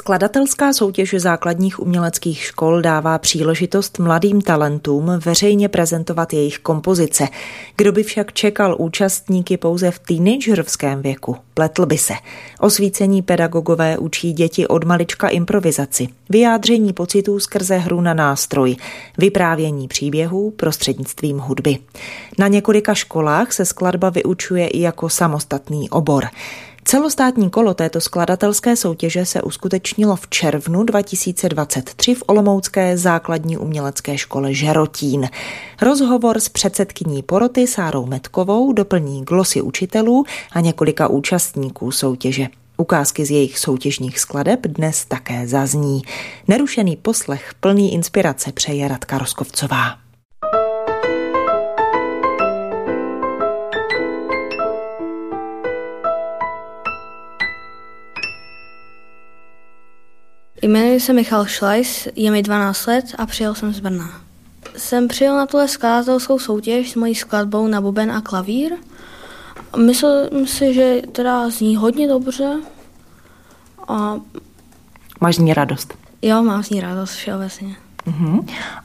Skladatelská soutěž základních uměleckých škol dává příležitost mladým talentům veřejně prezentovat jejich kompozice. Kdo by však čekal účastníky pouze v teenagerovském věku, pletl by se. Osvícení pedagogové učí děti od malička improvizaci, vyjádření pocitů skrze hru na nástroj, vyprávění příběhů prostřednictvím hudby. Na několika školách se skladba vyučuje i jako samostatný obor. Celostátní kolo této skladatelské soutěže se uskutečnilo v červnu 2023 v Olomoucké základní umělecké škole Žerotín. Rozhovor s předsedkyní poroty Sárou Metkovou doplní glosy učitelů a několika účastníků soutěže. Ukázky z jejich soutěžních skladeb dnes také zazní. Nerušený poslech plný inspirace přeje Radka Roskovcová. Jmenuji se Michal Šlajs, je mi 12 let a přijel jsem z Brna. Jsem přijel na tuhle skladatelskou soutěž s mojí skladbou na buben a klavír. Myslím si, že teda zní hodně dobře. A... Máš z ní radost? Jo, mám z ní radost všeobecně. Uh-huh.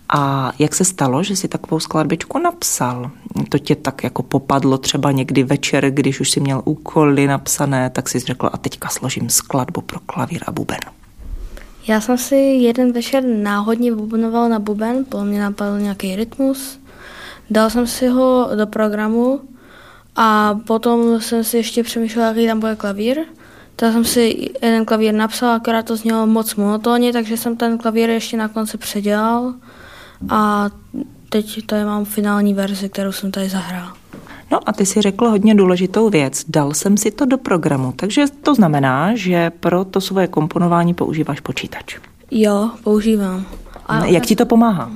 A jak se stalo, že si takovou skladbičku napsal? To tě tak jako popadlo třeba někdy večer, když už si měl úkoly napsané, tak si řekl a teďka složím skladbu pro klavír a buben. Já jsem si jeden večer náhodně bubnoval na buben, po mě napadl nějaký rytmus, dal jsem si ho do programu a potom jsem si ještě přemýšlel, jaký tam bude klavír. Tak jsem si jeden klavír napsal, akorát to znělo moc monotónně, takže jsem ten klavír ještě na konci předělal a teď tady mám finální verzi, kterou jsem tady zahrál. No a ty si řekl hodně důležitou věc. Dal jsem si to do programu, takže to znamená, že pro to svoje komponování používáš počítač. Jo, používám. A Jak ti to pomáhá?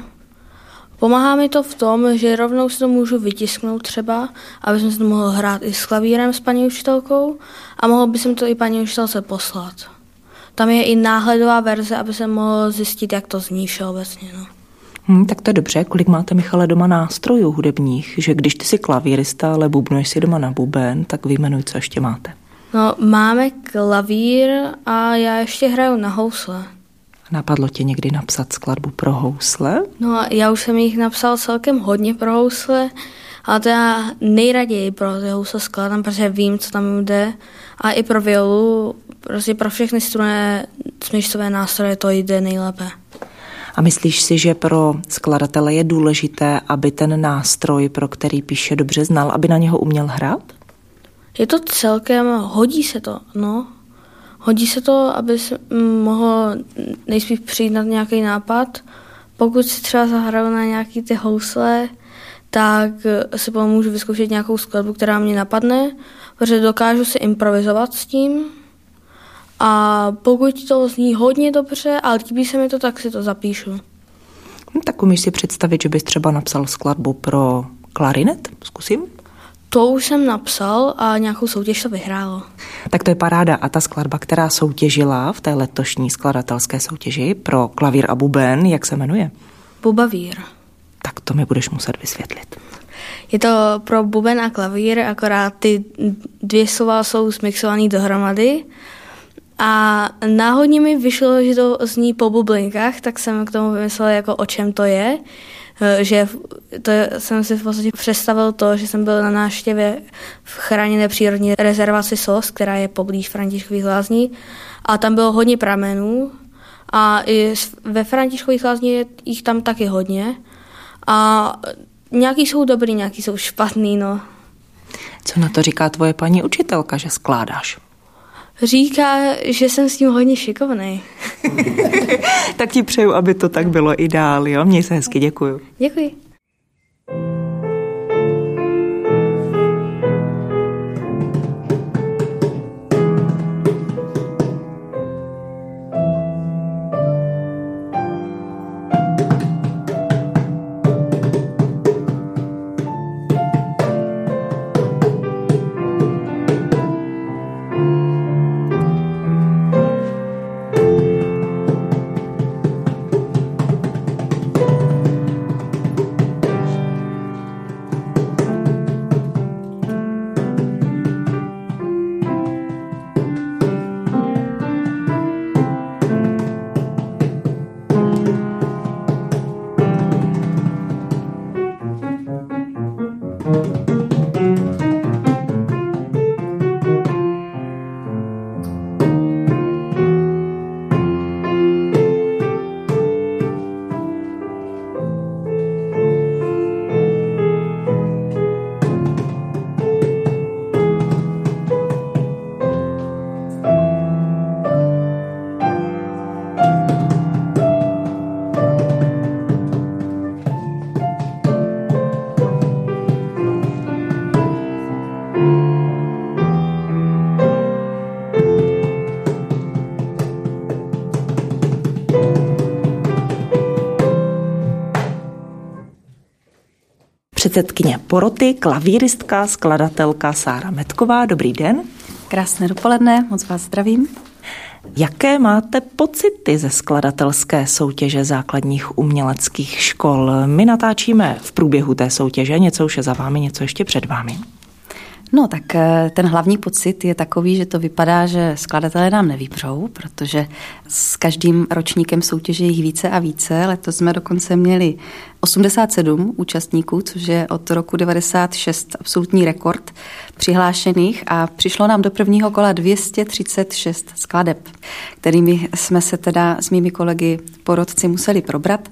Pomáhá mi to v tom, že rovnou si to můžu vytisknout třeba, aby jsem si to mohl hrát i s klavírem s paní učitelkou a mohl by jsem to i paní učitelce poslat. Tam je i náhledová verze, aby se mohl zjistit, jak to zní všeobecně. No. Hmm, tak to je dobře. Kolik máte, Michale, doma nástrojů hudebních? Že když ty jsi klavírista, ale bubnuješ si doma na buben, tak vyjmenuj, co ještě máte. No, máme klavír a já ještě hraju na housle. Napadlo tě někdy napsat skladbu pro housle? No, já už jsem jich napsal celkem hodně pro housle, ale to já nejraději pro ty housle skladám, protože vím, co tam jde. A i pro violu, prostě pro všechny strunné smyčcové nástroje to jde nejlépe. A myslíš si, že pro skladatele je důležité, aby ten nástroj, pro který píše, dobře znal, aby na něho uměl hrát? Je to celkem, hodí se to, no. Hodí se to, aby se mohl nejspíš přijít na nějaký nápad. Pokud si třeba zahraju na nějaký ty housle, tak si pomůžu vyzkoušet nějakou skladbu, která mě napadne, protože dokážu si improvizovat s tím, a pokud to zní hodně dobře a líbí se mi to, tak si to zapíšu. Hm, tak umíš si představit, že bys třeba napsal skladbu pro klarinet? Zkusím? To už jsem napsal a nějakou soutěž to vyhrálo. Tak to je paráda. A ta skladba, která soutěžila v té letošní skladatelské soutěži pro klavír a buben, jak se jmenuje? Bubavír. Tak to mi budeš muset vysvětlit. Je to pro buben a klavír, akorát ty dvě slova jsou smixované dohromady a náhodně mi vyšlo, že to zní po bublinkách, tak jsem k tomu vymyslela, jako o čem to je. Eh, že to jsem si v podstatě představil to, že jsem byl na návštěvě v chráněné přírodní rezervaci SOS, která je poblíž Františkových lázní. A tam bylo hodně pramenů. A i ve Františkových lázní je jich tam taky hodně. A nějaký jsou dobrý, nějaký jsou špatný, no. Co na to říká tvoje paní učitelka, že skládáš? Říká, že jsem s tím hodně šikovný. tak ti přeju, aby to tak bylo i dál, jo? Měj se hezky, děkuju. Děkuji. Předsedkyně poroty, klavíristka, skladatelka Sára Metková. Dobrý den. Krásné dopoledne, moc vás zdravím. Jaké máte pocity ze skladatelské soutěže základních uměleckých škol? My natáčíme v průběhu té soutěže, něco už je za vámi, něco ještě před vámi. No tak eh, ten hlavní pocit je takový, že to vypadá, že skladatelé nám nevypřou, protože s každým ročníkem soutěže jich více a více. Letos jsme dokonce měli 87 účastníků, což je od roku 96 absolutní rekord přihlášených a přišlo nám do prvního kola 236 skladeb, kterými jsme se teda s mými kolegy porodci museli probrat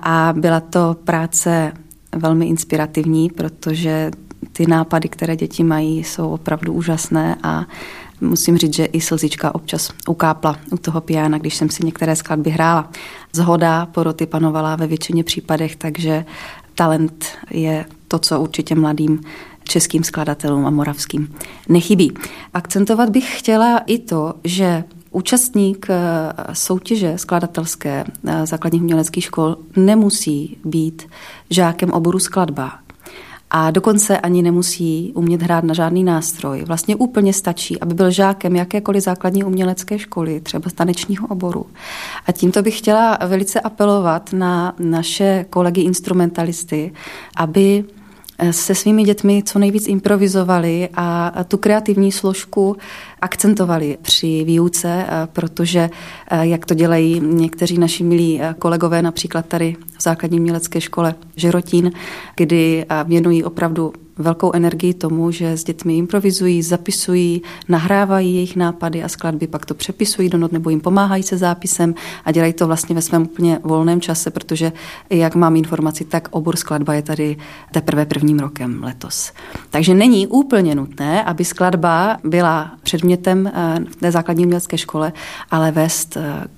a byla to práce velmi inspirativní, protože ty nápady, které děti mají, jsou opravdu úžasné a musím říct, že i slzička občas ukápla u toho piana, když jsem si některé skladby hrála. Zhoda poroty panovala ve většině případech, takže talent je to, co určitě mladým českým skladatelům a moravským nechybí. Akcentovat bych chtěla i to, že Účastník eh, soutěže skladatelské eh, základních uměleckých škol nemusí být žákem oboru skladba a dokonce ani nemusí umět hrát na žádný nástroj. Vlastně úplně stačí, aby byl žákem jakékoliv základní umělecké školy, třeba tanečního oboru. A tímto bych chtěla velice apelovat na naše kolegy instrumentalisty, aby se svými dětmi co nejvíc improvizovali a tu kreativní složku akcentovali při výuce, protože jak to dělají někteří naši milí kolegové, například tady v základní mělecké škole Žerotín, kdy věnují opravdu velkou energii tomu, že s dětmi improvizují, zapisují, nahrávají jejich nápady a skladby, pak to přepisují do not nebo jim pomáhají se zápisem a dělají to vlastně ve svém úplně volném čase, protože jak mám informaci, tak obor skladba je tady teprve prvním rokem letos. Takže není úplně nutné, aby skladba byla předmětem eh, v té základní umělecké škole, ale vést eh,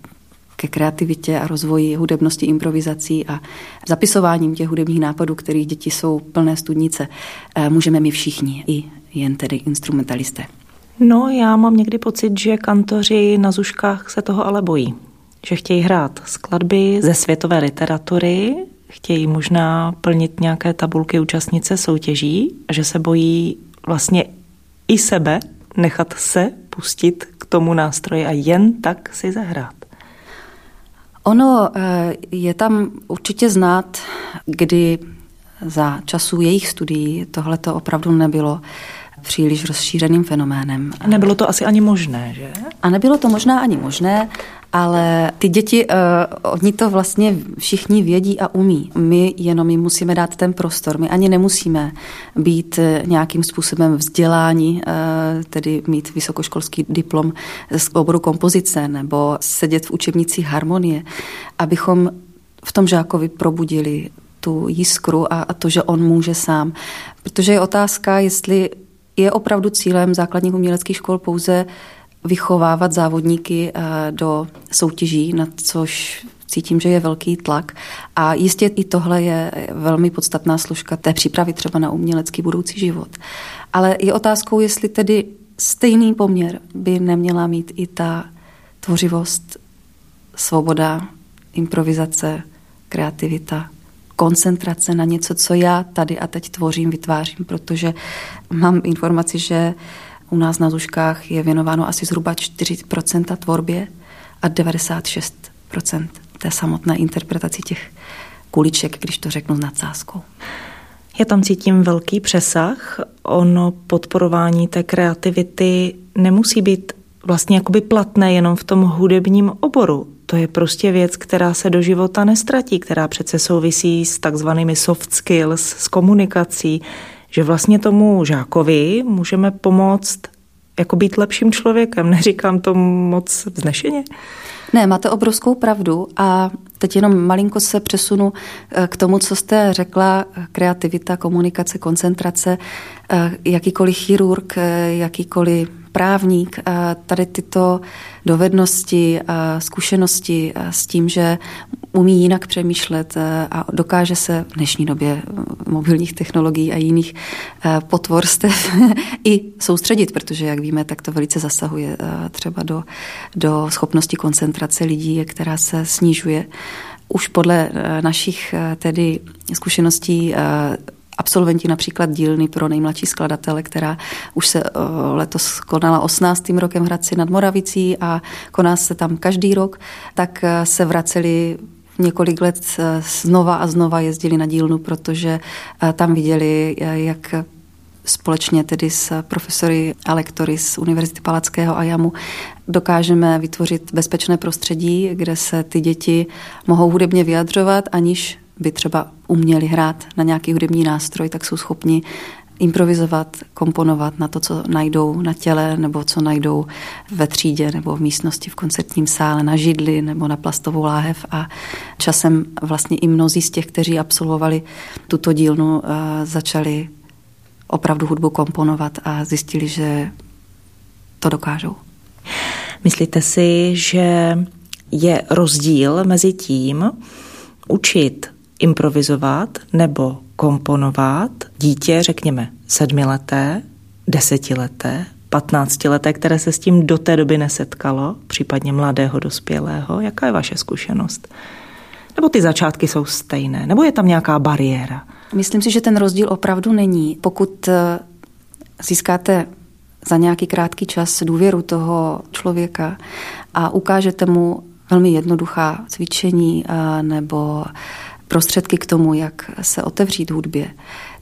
ke kreativitě a rozvoji hudebnosti, improvizací a zapisováním těch hudebních nápadů, kterých děti jsou plné studnice, eh, můžeme my všichni, i jen tedy instrumentalisté. No, já mám někdy pocit, že kantoři na zuškách se toho ale bojí. Že chtějí hrát skladby ze světové literatury, chtějí možná plnit nějaké tabulky účastnice soutěží a že se bojí vlastně i sebe nechat se pustit k tomu nástroji a jen tak si zahrát. Ono eh, je tam určitě znát, kdy za času jejich studií tohle to opravdu nebylo příliš rozšířeným fenoménem. Nebylo to asi ani možné, že? A nebylo to možná ani možné, ale ty děti, uh, oni to vlastně všichni vědí a umí. My jenom jim musíme dát ten prostor. My ani nemusíme být eh, nějakým způsobem vzdělání, uh, tedy mít vysokoškolský diplom z oboru kompozice nebo sedět v učebnicích harmonie, abychom v tom žákovi probudili tu jiskru a, a to, že on může sám. Protože je otázka, jestli je opravdu cílem základních uměleckých škol pouze vychovávat závodníky eh, do soutěží, na což cítím, že je velký tlak. A jistě i tohle je velmi podstatná složka té přípravy třeba na umělecký budoucí život. Ale je otázkou, jestli tedy stejný poměr by neměla mít i ta tvořivost, svoboda, improvizace, kreativita, koncentrace na něco, co já tady a teď tvořím, vytvářím, protože mám informaci, že u nás na Zuškách je věnováno asi zhruba 4% tvorbě a 96% té samotné interpretaci těch kuliček, když to řeknu s nadsázkou. Já tam cítím velký přesah. Ono podporování té kreativity nemusí být vlastně jakoby platné jenom v tom hudebním oboru. To je prostě věc, která se do života nestratí, která přece souvisí s takzvanými soft skills, s komunikací, že vlastně tomu žákovi můžeme pomoct jako být lepším člověkem. Neříkám to moc vznešeně. Ne, máte obrovskou pravdu a teď jenom malinko se přesunu eh, k tomu, co jste řekla, kreativita, komunikace, koncentrace, eh, jakýkoliv chirurg, eh, jakýkoliv právník tady tyto dovednosti, zkušenosti s tím, že umí jinak přemýšlet a dokáže se v dnešní době mobilních technologií a jiných potvorstev i soustředit, protože, jak víme, tak to velice zasahuje třeba do, do schopnosti koncentrace lidí, která se snižuje. Už podle našich tedy zkušeností absolventi například dílny pro nejmladší skladatele, která už se letos konala 18. rokem Hradci nad Moravicí a koná se tam každý rok, tak se vraceli několik let znova a znova jezdili na dílnu, protože tam viděli, jak společně tedy s profesory a lektory z Univerzity Palackého a JAMu dokážeme vytvořit bezpečné prostředí, kde se ty děti mohou hudebně vyjadřovat, aniž by třeba uměli hrát na nějaký hudební nástroj, tak jsou schopni improvizovat, komponovat na to, co najdou na těle, nebo co najdou ve třídě, nebo v místnosti v koncertním sále, na židli, nebo na plastovou láhev. A časem vlastně i mnozí z těch, kteří absolvovali tuto dílnu, eh, začali opravdu hudbu komponovat a zjistili, že to dokážou. Myslíte si, že je rozdíl mezi tím učit improvizovat nebo komponovat dítě, řekněme, sedmileté, desetileté, patnáctileté, které se s tím do té doby nesetkalo, případně mladého dospělého. Jaká je vaše zkušenost? Nebo ty začátky jsou stejné? Nebo je tam nějaká bariéra? Myslím si, že ten rozdíl opravdu není. Pokud eh, získáte za nějaký krátký čas důvěru toho člověka a ukážete mu velmi jednoduchá cvičení eh, nebo prostředky k tomu, jak se otevřít hudbě,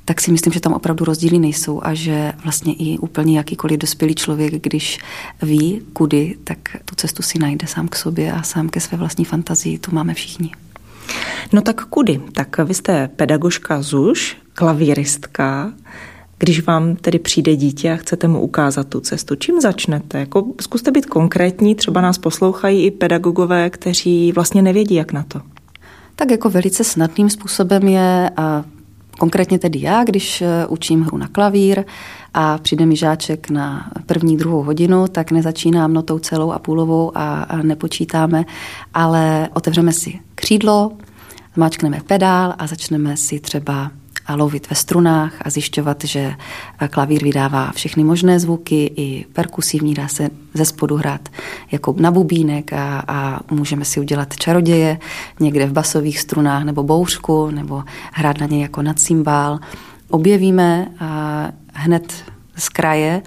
tak si myslím, že tam opravdu rozdíly nejsou a že vlastně i úplně jakýkoliv dospělý člověk, když ví kudy, tak tu cestu si najde sám k sobě a sám ke své vlastní fantazii. Tu máme všichni. No tak kudy? Tak vy jste pedagožka ZUŠ, klavíristka. Když vám tedy přijde dítě a chcete mu ukázat tu cestu, čím začnete? Jako, zkuste být konkrétní, třeba nás poslouchají i pedagogové, kteří vlastně nevědí, jak na to. Tak jako velice snadným způsobem je, a konkrétně tedy já, když e, učím hru na klavír a přijde mi žáček na první, druhou hodinu, tak nezačínám notou celou a půlovou a, a nepočítáme, ale otevřeme si křídlo, zmáčkneme pedál a začneme si třeba lovit ve strunách a zjišťovat, že klavír vydává všechny možné zvuky, i perkusivní, dá se ze spodu hrát jako na bubínek a, a můžeme si udělat čaroděje někde v basových strunách nebo bouřku nebo hrát na něj jako na cymbál. Objevíme hned z kraje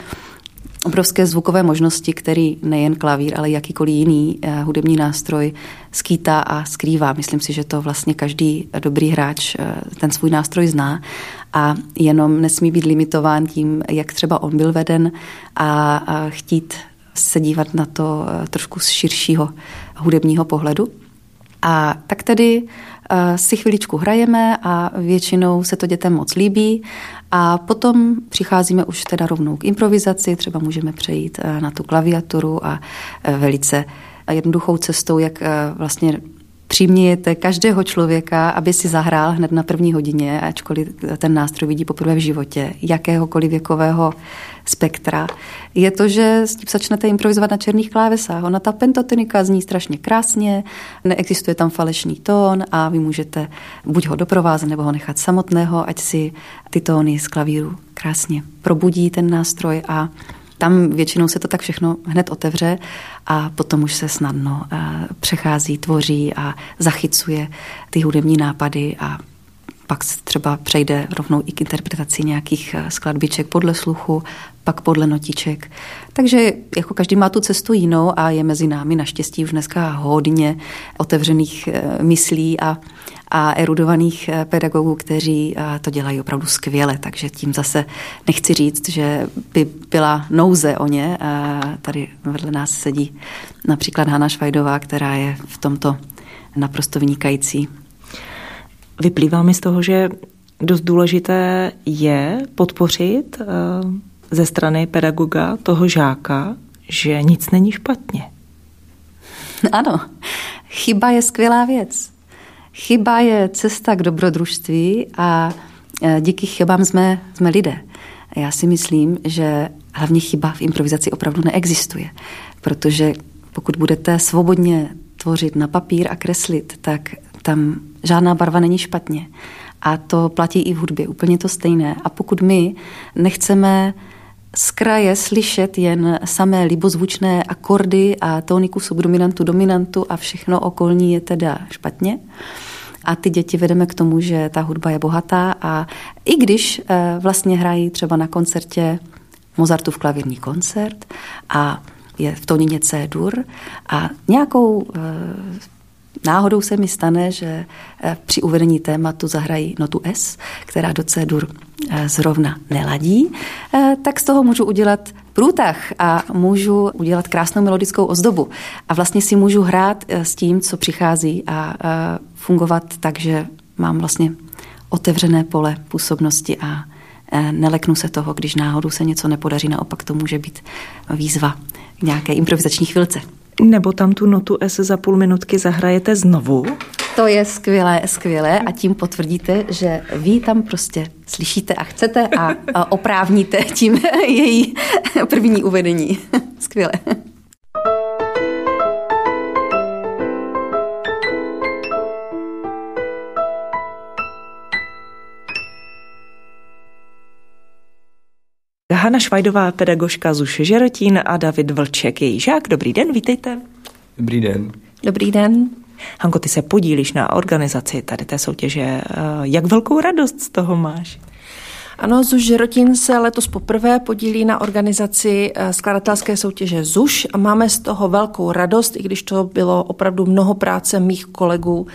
obrovské zvukové možnosti, který nejen klavír, ale jakýkoliv jiný eh, hudební nástroj skýtá a skrývá. Myslím si, že to vlastně každý dobrý hráč eh, ten svůj nástroj zná a jenom nesmí být limitován tím, jak třeba on byl veden a, chtít se dívat na to eh, trošku z širšího hudebního pohledu. A tak tedy si chviličku hrajeme a většinou se to dětem moc líbí a potom přicházíme už teda rovnou k improvizaci, třeba můžeme přejít eh, na tu klaviaturu a eh, velice jednoduchou cestou, jak eh, vlastně přimějete každého člověka, aby si zahrál hned na první hodině, ačkoliv ten nástroj vidí poprvé v životě, jakéhokoliv věkového spektra, je to, že s tím začnete improvizovat na černých klávesách. Ona ta pentatonika zní strašně krásně, neexistuje tam falešný tón a vy můžete buď ho doprovázet, nebo ho nechat samotného, ať si ty tóny z klavíru krásně probudí ten nástroj a tam většinou se to tak všechno hned otevře a potom už se snadno eh, přechází, tvoří a zachycuje ty hudební nápady a pak třeba přejde rovnou i k interpretaci nějakých eh, skladbiček podle sluchu, pak podle notiček. Takže jako každý má tu cestu jinou a je mezi námi naštěstí už dneska hodně otevřených eh, myslí a, a erudovaných eh, pedagogů, kteří to dělají opravdu skvěle. Takže tím zase nechci říct, že by byla nouze o ně. Tady vedle nás sedí například Hana Švajdová, která je v tomto naprosto vynikající. Vyplývá mi z toho, že dost důležité je podpořit eh, ze strany pedagoga toho žáka, že nic není špatně. Ano, chyba je skvělá věc. Chyba je cesta k dobrodružství a eh, díky chybám jsme, jsme lidé. Já si myslím, že hlavně chyba v improvizaci opravdu neexistuje, protože pokud budete svobodně tvořit na papír a kreslit, tak tam žádná barva není špatně. A to platí i v hudbě, úplně to stejné. A pokud my nechceme z kraje slyšet jen samé libozvučné akordy a tóniku subdominantu, dominantu a všechno okolní je teda špatně, a ty děti vedeme k tomu, že ta hudba je bohatá a i když eh, vlastně hrají třeba na koncertě Mozartův klavírní koncert a je v tónině C-dur a nějakou eh, náhodou se mi stane, že eh, při uvedení tématu zahrají notu S, která do C-dur zrovna neladí, tak z toho můžu udělat průtah a můžu udělat krásnou melodickou ozdobu. A vlastně si můžu hrát s tím, co přichází a fungovat tak, že mám vlastně otevřené pole působnosti a neleknu se toho, když náhodou se něco nepodaří, naopak to může být výzva nějaké improvizační chvilce. Nebo tam tu notu S za půl minutky zahrajete znovu? To je skvělé, skvělé a tím potvrdíte, že vy tam prostě slyšíte a chcete a, oprávníte tím její první uvedení. Skvělé. Hana Švajdová, pedagožka Zuše Žerotín a David Vlček, její žák. Dobrý den, vítejte. Dobrý den. Dobrý den. Hanko, ty se podílíš na organizaci tady té soutěže. Eh, jak velkou radost z toho máš? Ano, Zuš Žerotín se letos poprvé podílí na organizaci eh, skladatelské soutěže Zuš a máme z toho velkou radost, i když to bylo opravdu mnoho práce mých kolegů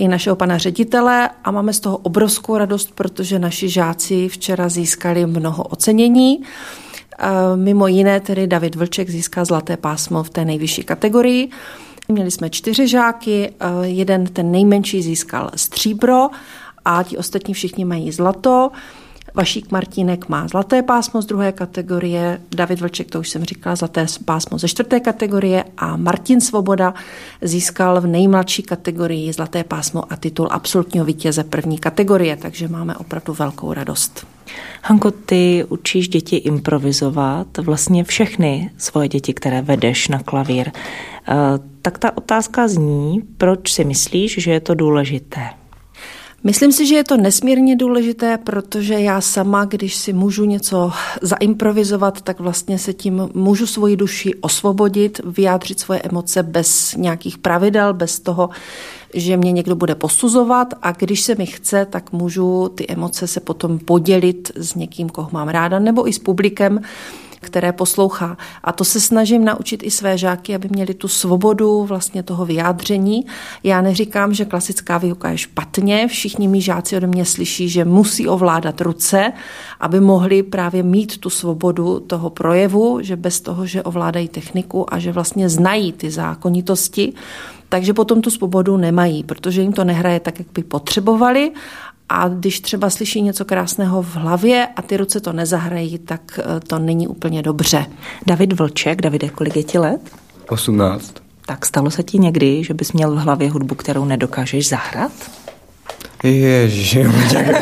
i našeho pana ředitele a máme z toho obrovskou radost, protože naši žáci včera získali mnoho ocenění. Mimo jiné tedy David Vlček získal zlaté pásmo v té nejvyšší kategorii. Měli jsme čtyři žáky, jeden ten nejmenší získal stříbro a ti ostatní všichni mají zlato. Vašík Martínek má zlaté pásmo z druhé kategorie, David Vlček, to už jsem říkala, zlaté pásmo ze čtvrté kategorie a Martin Svoboda získal v nejmladší kategorii zlaté pásmo a titul absolutního vítěze první kategorie, takže máme opravdu velkou radost. Hanko, ty učíš děti improvizovat, vlastně všechny svoje děti, které vedeš na klavír. Eh, tak ta otázka zní, proč si myslíš, že je to důležité? Myslím si, že je to nesmírně důležité, protože já sama, když si můžu něco zaimprovizovat, tak vlastně se tím můžu svoji duši osvobodit, vyjádřit svoje emoce bez nějakých pravidel, bez toho, že mě někdo bude posuzovat. A když se mi chce, tak můžu ty emoce se potom podělit s někým, koho mám ráda, nebo i s publikem, které poslouchá. A to se snažím naučit i své žáky, aby měli tu svobodu vlastně toho vyjádření. Já neříkám, že klasická výuka je špatně, všichni mý žáci ode mě slyší, že musí ovládat ruce, aby mohli právě mít tu svobodu toho projevu, že bez toho, že ovládají techniku a že vlastně znají ty zákonitosti, takže potom tu svobodu nemají, protože jim to nehraje tak, jak by potřebovali a když třeba slyší něco krásného v hlavě a ty ruce to nezahrají, tak eh, to není úplně dobře. David Vlček, Davide, kolik je ti let? 18. Tak stalo se ti někdy, že bys měl v hlavě hudbu, kterou nedokážeš zahrát? Ježiš, těch,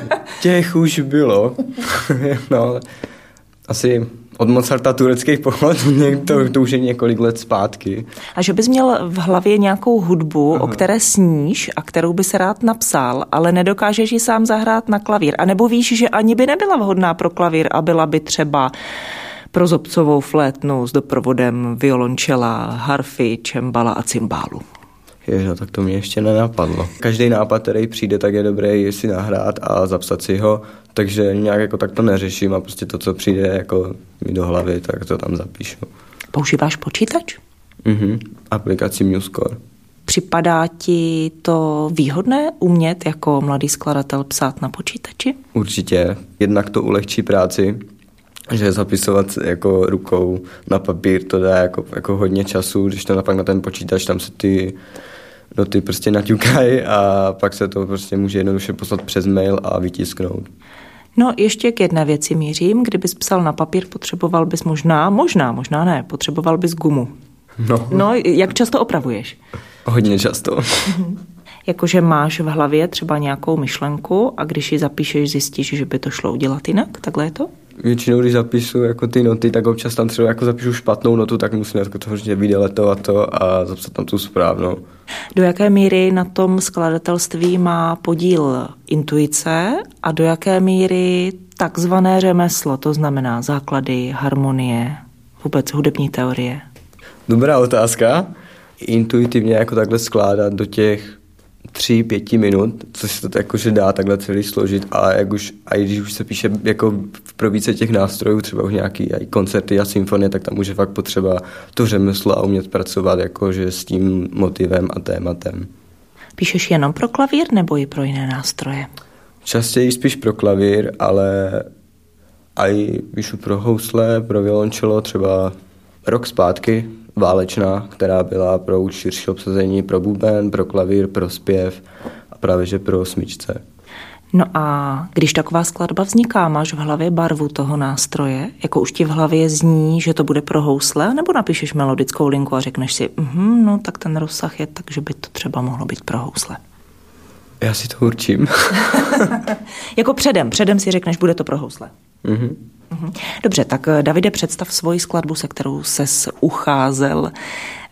těch už bylo. no, asi od Mozarta turecký pochod, to, to už je několik let zpátky. A že bys měl v hlavě nějakou hudbu, Aha. o které sníš a kterou bys rád napsal, ale nedokážeš ji sám zahrát na klavír. A nebo víš, že ani by nebyla vhodná pro klavír a byla by třeba pro zobcovou flétnu s doprovodem violončela, harfy, čembala a cymbálu. Je, no, tak to mě ještě nenapadlo. Každý nápad, který přijde, tak je dobré si nahrát a zapsat si ho, takže nějak jako tak to neřeším a prostě to, co přijde jako mi do hlavy, tak to tam zapíšu. Používáš počítač? Mhm, aplikaci MuseScore. Připadá ti to výhodné umět jako mladý skladatel psát na počítači? Určitě. Jednak to ulehčí práci, že zapisovat jako rukou na papír to dá jako, jako hodně času, když to napak na ten počítač, tam se ty noty prostě naťukají a pak se to prostě může jednoduše poslat přes mail a vytisknout. No ještě k jedné věci mířím. Kdybys psal na papír, potřeboval bys možná, možná, možná ne, potřeboval bys gumu. No. No, jak často opravuješ? Hodně často. Jakože máš v hlavě třeba nějakou myšlenku a když ji zapíšeš, zjistíš, že by to šlo udělat jinak? Takhle je to? Většinou, když zapisu jako ty noty, tak občas tam třeba jako zapíšu špatnou notu, tak musím jako to hodně vydeletovat to a zapsat tam tu správnou. Do jaké míry na tom skladatelství má podíl intuice a do jaké míry takzvané řemeslo, to znamená základy, harmonie, vůbec hudební teorie? Dobrá otázka. Intuitivně jako takhle skládat do těch tři, pěti minut, což se to jakože dá takhle celý složit a jak už, a když už se píše jako pro více těch nástrojů, třeba už nějaký i koncerty a symfonie, tak tam už je fakt potřeba to řemeslo a umět pracovat jakože s tím motivem a tématem. Píšeš jenom pro klavír nebo i pro jiné nástroje? Častěji spíš pro klavír, ale i píšu pro housle, pro violončelo, třeba rok zpátky, válečná, která byla pro širší obsazení, pro buben, pro klavír, pro zpěv a právě že pro smyčce. No a když taková skladba vzniká, máš v hlavě barvu toho nástroje? Jako už ti v hlavě zní, že to bude pro housle? Nebo napíšeš melodickou linku a řekneš si, mm, no tak ten rozsah je tak, že by to třeba mohlo být pro housle? Já si to určím. jako předem, předem si řekneš, bude to pro housle. Mm-hmm. Dobře, tak eh, Davide, představ svoji skladbu, se kterou ses ucházel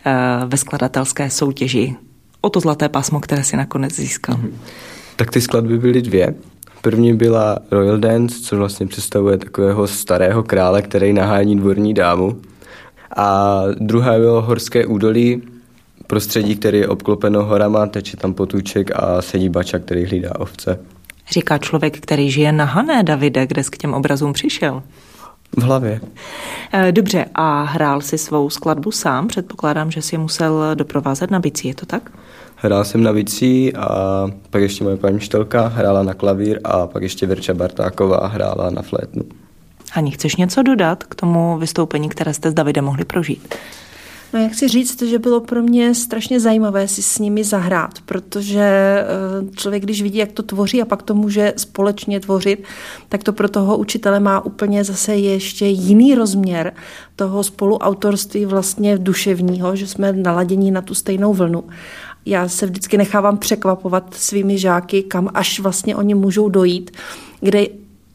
eh, ve skladatelské soutěži o to zlaté pásmo, které si nakonec získal. Mm-hmm. Tak ty skladby byly dvě. První byla Royal Dance, což vlastně představuje takového starého krále, který nahání dvorní dámu. A druhá bylo Horské údolí, prostředí, který je obklopeno horama, teče tam potůček a sedí bača, který hlídá ovce. Říká člověk, který žije na Hané, Davide, kde jsi k těm obrazům přišel. V hlavě. Eh, dobře, a hrál si svou skladbu sám? Předpokládám, že si musel doprovázet na bicí, je to tak? Hrál jsem na bicí a pak ještě moje paní Štelka hrála na klavír a pak ještě Verča Bartáková hrála na flétnu. Ani chceš něco dodat k tomu vystoupení, které jste s Davidem mohli prožít? No jak si říct, že bylo pro mě strašně zajímavé si s nimi zahrát, protože eh, člověk, když vidí, jak to tvoří a pak to může společně tvořit, tak to pro toho učitele má úplně zase ještě jiný rozměr toho spoluautorství vlastně duševního, že jsme naladění na tu stejnou vlnu. Já se vždycky nechávám překvapovat svými žáky, kam až vlastně oni můžou dojít, kde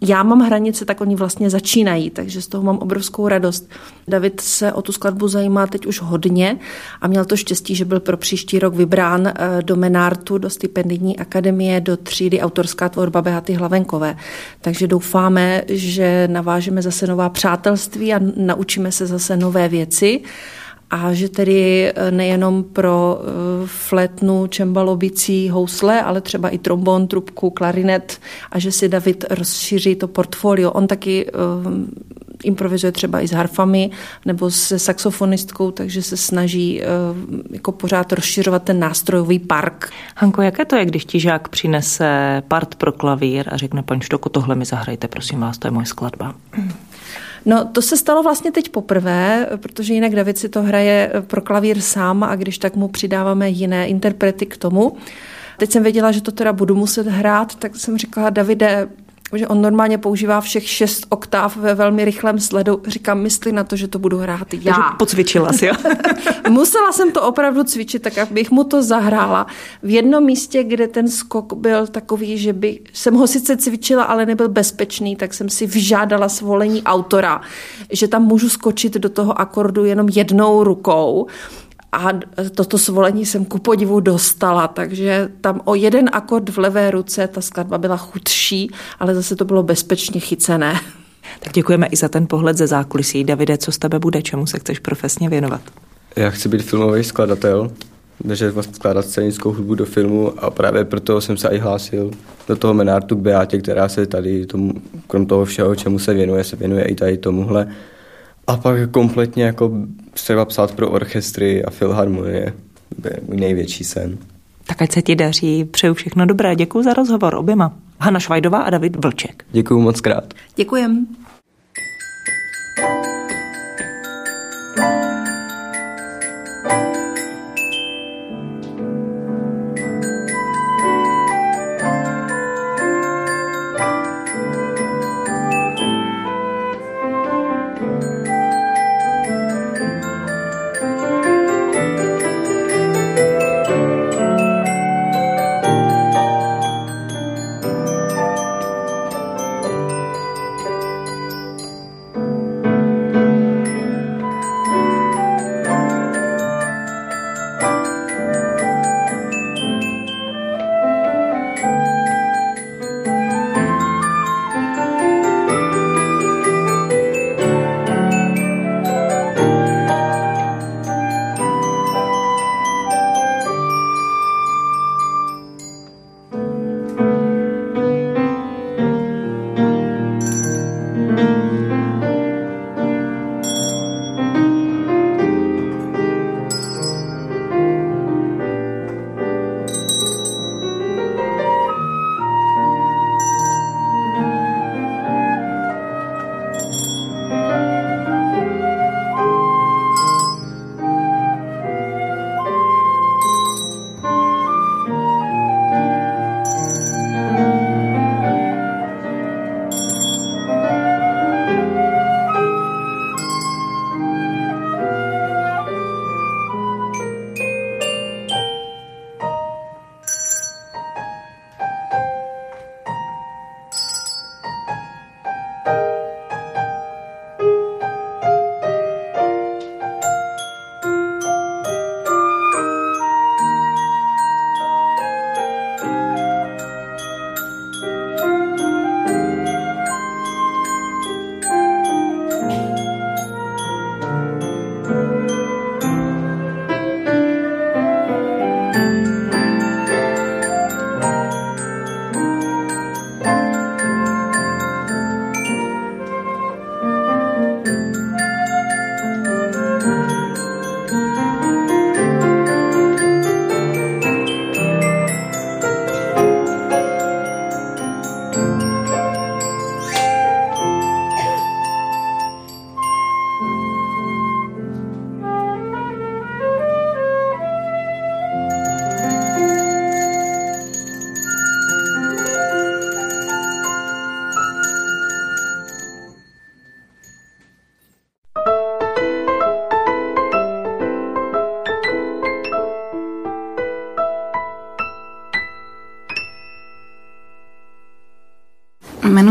já mám hranice, tak oni vlastně začínají, takže z toho mám obrovskou radost. David se o tu skladbu zajímá teď už hodně a měl to štěstí, že byl pro příští rok vybrán eh, do Menartu, do stipendijní akademie, do třídy autorská tvorba Behaty Hlavenkové. Takže doufáme, že navážeme zase nová přátelství a naučíme se zase nové věci a že tedy eh, nejenom pro eh, flétnu, čembalo, bicí, housle, ale třeba i trombon, trubku, klarinet a že si David rozšíří to portfolio. On taky uh, improvizuje třeba i s harfami nebo se saxofonistkou, takže se snaží jako pořád rozšiřovat ten nástrojový park. Hanko, jaké to je, když ti žák přinese part pro klavír a řekne, paní Štoko, tohle mi zahrajte, prosím vás, to je moje skladba? No, to se stalo vlastně teď poprvé, protože jinak David si to hraje pro klavír sám a když tak mu přidáváme jiné interprety k tomu. Teď jsem věděla, že to teda budu muset hrát, tak jsem říkala, Davide, že on normálně používá všech šest oktáv ve velmi rychlém sledu. Říkám, myslí na to, že to budu hrát já. Takže pocvičila si, jo? Musela jsem to opravdu cvičit, tak abych mu to zahrála. V jednom místě, kde ten skok byl takový, že by, jsem ho sice cvičila, ale nebyl bezpečný, tak jsem si vyžádala svolení autora, že tam můžu skočit do toho akordu jenom jednou rukou a toto svolení jsem ku podivu dostala, takže tam o jeden akord v levé ruce ta skladba byla chudší, ale zase to bylo bezpečně chycené. Tak děkujeme i za ten pohled ze zákulisí. Davide, co z tebe bude, čemu se chceš profesně věnovat? Já chci být filmový skladatel, že vlastně skládat scénickou hudbu do filmu a právě proto jsem se i hlásil do toho Menartu k Beátě, která se tady tomu, krom toho všeho, čemu se věnuje, se věnuje i tady tomuhle a pak kompletně jako třeba psát pro orchestry a filharmonie. To je můj největší sen. Tak ať se ti daří, přeju všechno dobré. Děkuji za rozhovor oběma. Hanna Švajdová a David Vlček. Děkuji moc krát. Děkujem.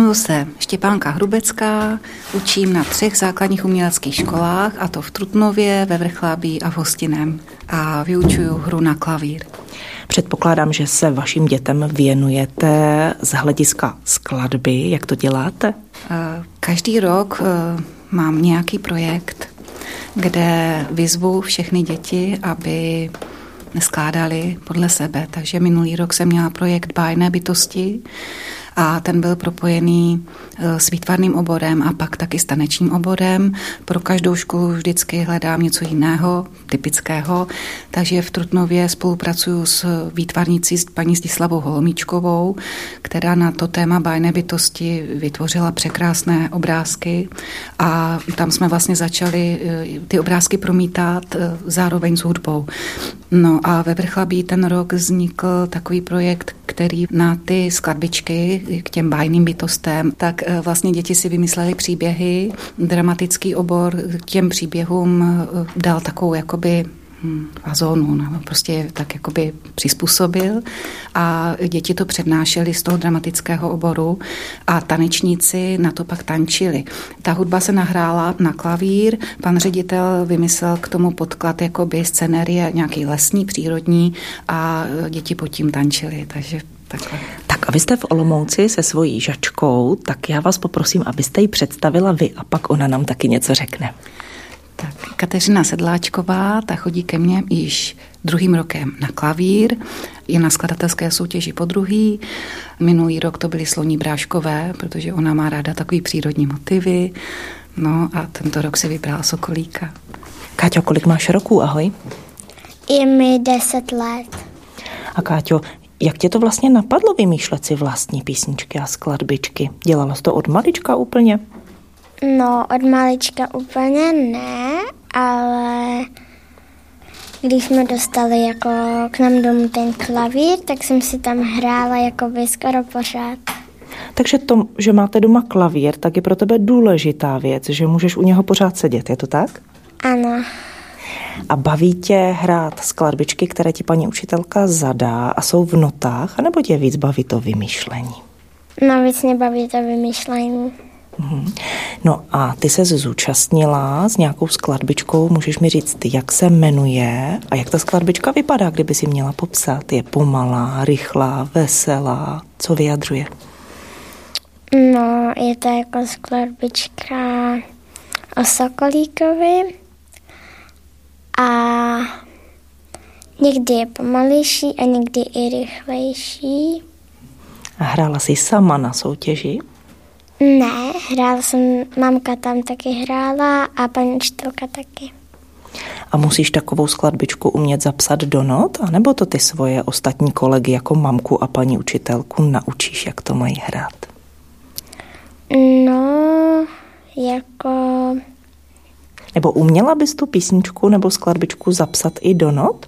Jmenuji se Štěpánka Hrubecká, učím na třech základních uměleckých školách, a to v Trutnově, ve Vrchlábí a v Hostinem. A vyučuju hru na klavír. Předpokládám, že se vašim dětem věnujete z hlediska skladby. Jak to děláte? Každý rok eh, mám nějaký projekt, kde vyzvu všechny děti, aby neskládali podle sebe. Takže minulý rok jsem měla projekt Bájné bytosti, a ten byl propojený eh, s výtvarným oborem a pak taky s tanečním oborem. Pro každou školu vždycky hledám něco jiného, typického, takže v Trutnově spolupracuju s výtvarnicí paní Zdislavou Holomíčkovou, která na to téma bájné bytosti vytvořila překrásné obrázky a tam jsme vlastně začali eh, ty obrázky promítat eh, zároveň s hudbou. No a ve Vrchlabí ten rok vznikl takový projekt, který na ty skladbičky k těm bájným bytostem, tak eh, vlastně děti si vymysleli příběhy, dramatický obor k těm příběhům eh, dal takovou jakoby hm, fazónu, no, prostě tak jakoby přizpůsobil a děti to přednášely z toho dramatického oboru a tanečníci na to pak tančili. Ta hudba se nahrála na klavír, pan ředitel vymyslel k tomu podklad jakoby scenérie nějaký lesní, přírodní a děti pod tím tančili, takže takhle. Tak a vy jste v Olomouci se svojí žačkou, tak já vás poprosím, abyste ji představila vy a pak ona nám taky něco řekne. Tak Kateřina Sedláčková, ta chodí ke mně již druhým rokem na klavír, je na skladatelské soutěži po druhý. Minulý rok to byly sloní bráškové, protože ona má ráda takový přírodní motivy. No a tento rok si vybrala Sokolíka. Káťo, kolik máš roků? Ahoj. Je mi deset let. A Káťo, jak tě to vlastně napadlo vymýšlet si vlastní písničky a skladbičky? Dělala jsi to od malička úplně? No, od malička úplně ne, ale když jsme dostali jako k nám domů ten klavír, tak jsem si tam hrála jako by skoro pořád. Takže to, že máte doma klavír, tak je pro tebe důležitá věc, že můžeš u něho pořád sedět, je to tak? Ano. A baví tě hrát skladbičky, které ti paní učitelka zadá a jsou v notách, anebo tě víc baví to vymýšlení? No víc mě baví to vymýšlení. Mhm. No a ty se zúčastnila s nějakou skladbičkou, můžeš mi říct, jak se jmenuje a jak ta skladbička vypadá, kdyby si měla popsat. Je pomalá, rychlá, veselá, co vyjadřuje? No, je to jako skladbička o Sokolíkovi a někdy je pomalejší a někdy i rychlejší. A hrála jsi sama na soutěži? Ne, hrála jsem, mamka tam taky hrála a paní učitelka taky. A musíš takovou skladbičku umět zapsat do not, anebo to ty svoje ostatní kolegy jako mamku a paní učitelku naučíš, jak to mají hrát? No, jako... Nebo uměla bys tu písničku nebo skladbičku zapsat i do not?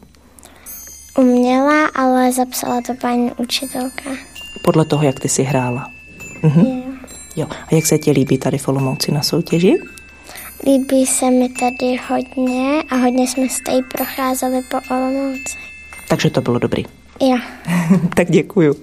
Uměla, ale zapsala to paní učitelka. Podle toho, jak ty si hrála. Mhm. Jo. jo. A jak se ti líbí tady v Olomouci na soutěži? Líbí se mi tady hodně a hodně jsme se tady procházeli po Olomouci. Takže to bylo dobrý. Jo. tak děkuju.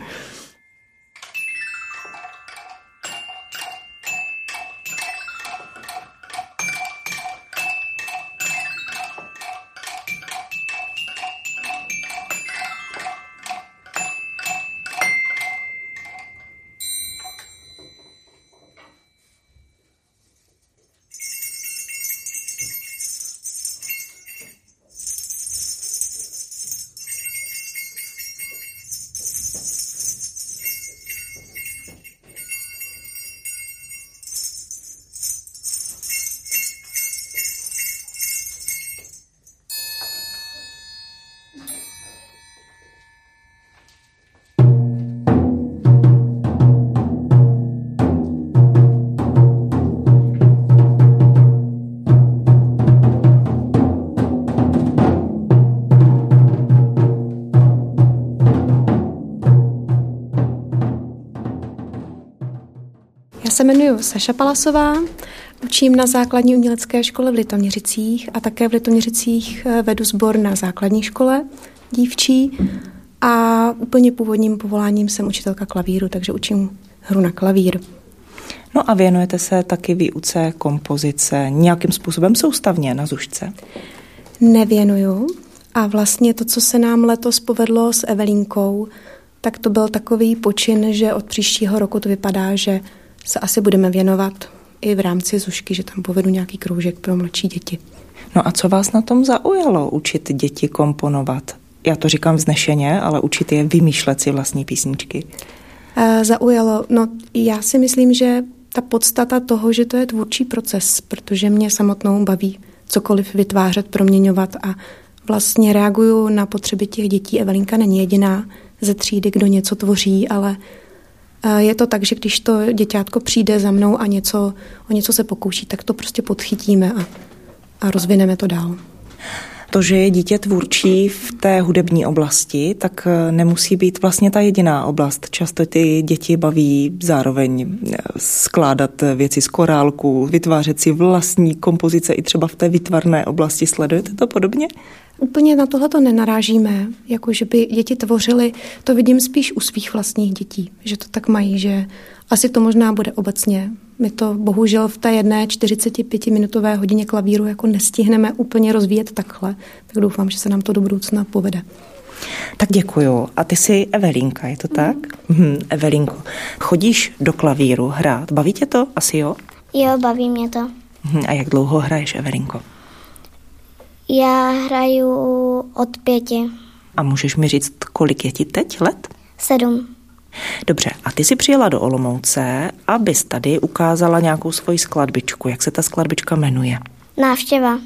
Se jmenuji Saša Palasová, učím na základní umělecké škole v Litoměřicích a také v Litoměřicích eh, vedu sbor na základní škole dívčí a úplně původním povoláním jsem učitelka klavíru, takže učím hru na klavír. No a věnujete se taky výuce kompozice nějakým způsobem soustavně na Zušce? Nevěnuju. A vlastně to, co se nám letos povedlo s Evelínkou, tak to byl takový počin, že od příštího roku to vypadá, že se asi budeme věnovat i v rámci Zušky, že tam povedu nějaký kroužek pro mladší děti. No a co vás na tom zaujalo učit děti komponovat? Já to říkám vznešeně, ale učit je vymýšlet si vlastní písničky. E, zaujalo. No, já si myslím, že ta podstata toho, že to je tvůrčí proces, protože mě samotnou baví cokoliv vytvářet, proměňovat a vlastně reaguju na potřeby těch dětí. Evelinka není jediná ze třídy, kdo něco tvoří, ale je to tak, že když to děťátko přijde za mnou a něco, o něco se pokouší, tak to prostě podchytíme a, a rozvineme to dál to, že je dítě tvůrčí v té hudební oblasti, tak eh, nemusí být vlastně ta jediná oblast. Často ty děti baví zároveň eh, skládat věci z korálku, vytvářet si vlastní kompozice i třeba v té vytvarné oblasti. Sledujete to podobně? Úplně na tohle to nenarážíme, jako že by děti tvořily, to vidím spíš u svých vlastních dětí, že to tak mají, že asi to možná bude obecně. My to bohužel v té jedné 45-minutové hodině klavíru jako nestihneme úplně rozvíjet takhle, tak doufám, že se nám to do budoucna povede. Tak děkuju. A ty jsi Evelínka, je to tak? Mm. Hmm, Evelínko, chodíš do klavíru hrát. Baví tě to? Asi jo? Jo, baví mě to. Hmm, a jak dlouho hraješ, Evelínko? Já hraju od pěti. A můžeš mi říct, kolik je ti teď let? Sedm. Dobře, a ty si přijela do Olomouce, abys tady ukázala nějakou svoji skladbičku. Jak se ta skladbička jmenuje? Návštěva.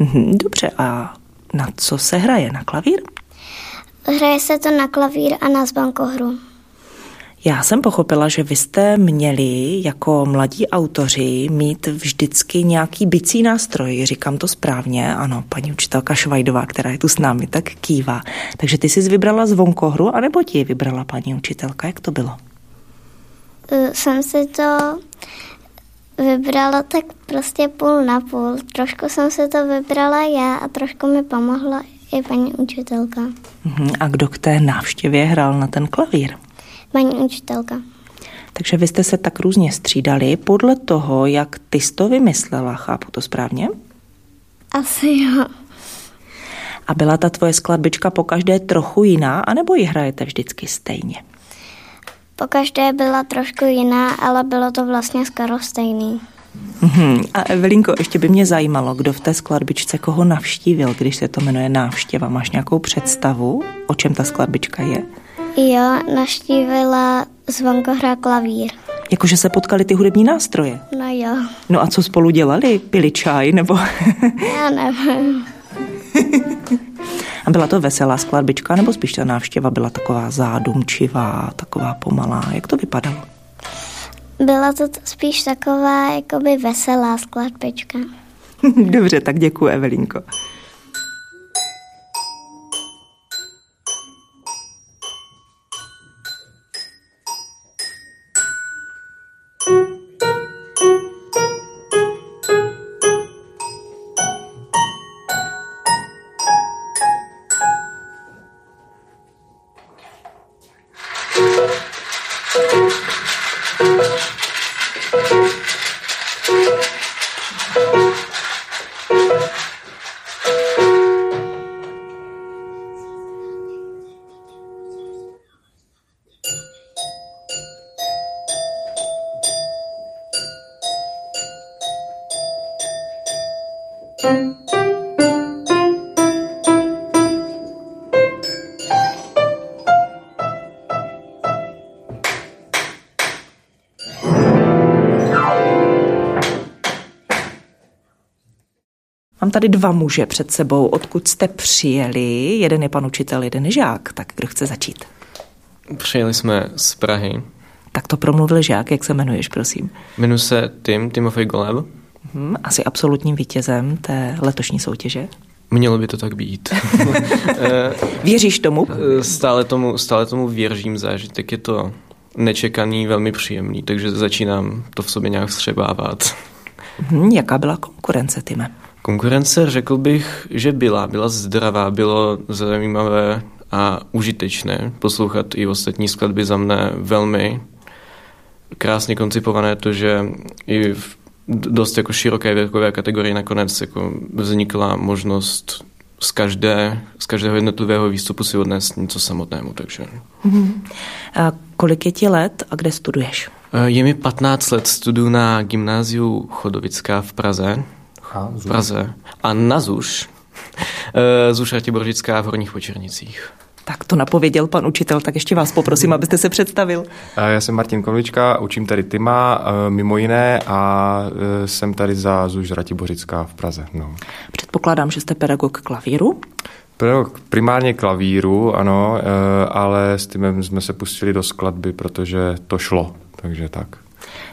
Mhm, dobře, a na co se hraje? Na klavír? Hraje se to na klavír a na zbankohru. Já jsem pochopila, že vy jste měli jako mladí autoři mít vždycky nějaký bicí nástroj. Říkám to správně, ano, paní učitelka Švajdová, která je tu s námi, tak kývá. Takže ty jsi vybrala zvonkohru, anebo ti vybrala paní učitelka? Jak to bylo? E, jsem si to vybrala tak prostě půl na půl. Trošku jsem si to vybrala já a trošku mi pomohla i paní učitelka. Mhm, a kdo k té návštěvě hrál na ten klavír? Paní učitelka. Takže vy jste se tak různě střídali podle toho, jak ty jsi to vymyslela, chápu to správně? Asi jo. A byla ta tvoje skladbička po každé trochu jiná, anebo ji hrajete vždycky stejně? Po každé byla trošku jiná, ale bylo to vlastně skoro stejný. Uhum. A Evelinko, ještě by mě zajímalo, kdo v té skladbičce koho navštívil, když se to jmenuje návštěva. Máš nějakou představu, o čem ta skladbička je? Jo, naštívila zvonkohra klavír. Jakože se potkali ty hudební nástroje? No jo. No a co spolu dělali? Pili čaj nebo... Já nevím. a byla to veselá skladbička, nebo spíš ta návštěva byla taková zádumčivá, taková pomalá? Jak to vypadalo? Byla to spíš taková jakoby veselá skladbička. Dobře, tak děkuji, Evelínko. Tady dva muže před sebou, odkud jste přijeli. Jeden je pan učitel, jeden je žák. Tak kdo chce začít? Přijeli jsme z Prahy. Tak to promluvil žák, jak se jmenuješ, prosím? Jmenuji se Tim, Timofej Goleb. Hmm, asi absolutním vítězem té letošní soutěže. Mělo by to tak být. Věříš tomu? Stále tomu, stále tomu věřím zážitek. Je to nečekaný, velmi příjemný, takže začínám to v sobě nějak vstřebávat. Hmm, jaká byla konkurence, Time? Konkurence řekl bych, že byla. Byla zdravá, bylo zajímavé a užitečné poslouchat i ostatní skladby za mne velmi. krásně koncipované to, že i v dost jako široké věkové kategorii nakonec jako vznikla možnost z, každé, z každého jednotlivého výstupu si odnést něco samotnému. Takže. Hmm. A kolik je ti let a kde studuješ? Je mi 15 let, studuju na gymnáziu Chodovická v Praze. A, v Praze. A na ZUŠ, eh, ZUŠ Ratiboržická v Horních Počernicích. Tak to napověděl pan učitel, tak ještě vás poprosím, abyste se představil. Já jsem Martin Kovlička, učím tady Tyma eh, mimo jiné a jsem tady za ZUŽ Ratibořická v Praze. No. Předpokládám, že jste pedagog klavíru? Pedagog primárně klavíru, ano, ale s Tymem jsme se pustili do skladby, protože to šlo, takže tak.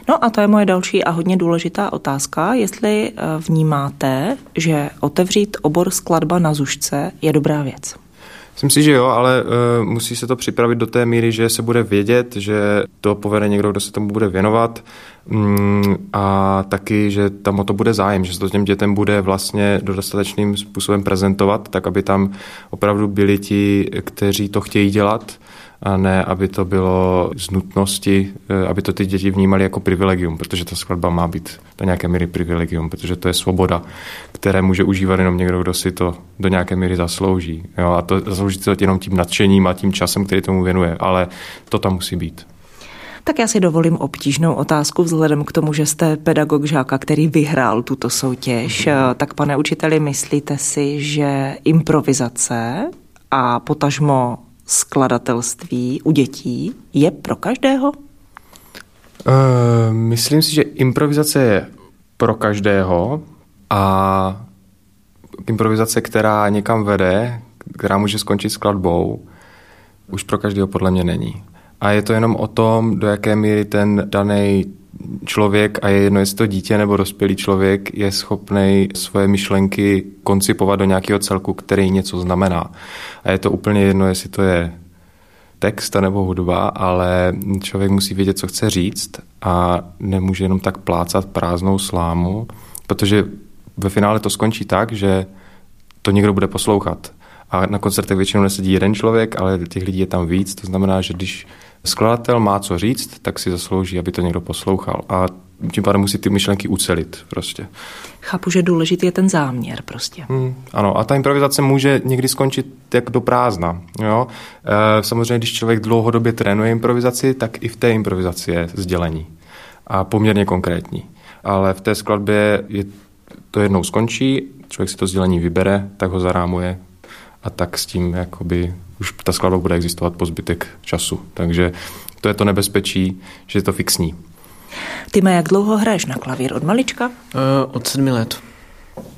No a to je moje další a hodně důležitá otázka, jestli eh, vnímáte, že otevřít obor skladba na zušce je dobrá věc. Myslím si, že jo, ale uh, musí se to připravit do té míry, že se bude vědět, že to povede někdo, kdo se tomu bude věnovat mm, a taky, že tam o to bude zájem, že se to těm dětem bude vlastně dostatečným způsobem prezentovat, tak aby tam opravdu byli ti, kteří to chtějí dělat a ne, aby to bylo z nutnosti, eh, aby to ty děti vnímali jako privilegium, protože ta skladba má být do nějaké míry privilegium, protože to je svoboda, které může užívat jenom někdo, kdo si to do nějaké míry zaslouží. Jo? A to zaslouží to jenom tím nadšením a tím časem, který tomu věnuje, ale to tam musí být. Tak já si dovolím obtížnou otázku vzhledem k tomu, že jste pedagog žáka, který vyhrál tuto soutěž. Mm. Tak pane učiteli, myslíte si, že improvizace a potažmo skladatelství u dětí je pro každého? Uh, myslím si, že improvizace je pro každého a improvizace, která někam vede, která může skončit skladbou, už pro každého podle mě není. A je to jenom o tom, do jaké míry ten daný člověk, a je jedno, jestli to dítě nebo dospělý člověk, je schopný svoje myšlenky koncipovat do nějakého celku, který něco znamená. A je to úplně jedno, jestli to je text nebo hudba, ale člověk musí vědět, co chce říct a nemůže jenom tak plácat prázdnou slámu, protože ve finále to skončí tak, že to někdo bude poslouchat. A na koncertech většinou nesedí jeden člověk, ale těch lidí je tam víc. To znamená, že když skladatel má co říct, tak si zaslouží, aby to někdo poslouchal. A tím pádem musí ty myšlenky ucelit prostě. Chápu, že důležitý je ten záměr prostě. Hmm, ano, a ta improvizace může někdy skončit jak do prázdna. Jo? E, samozřejmě, když člověk dlouhodobě trénuje improvizaci, tak i v té improvizaci je sdělení. A poměrně konkrétní. Ale v té skladbě je, to jednou skončí, člověk si to sdělení vybere, tak ho zarámuje a tak s tím jakoby už ta skladba bude existovat po zbytek času. Takže to je to nebezpečí, že je to fixní. Ty má jak dlouho hraješ na klavír? Od malička? Uh, od sedmi let.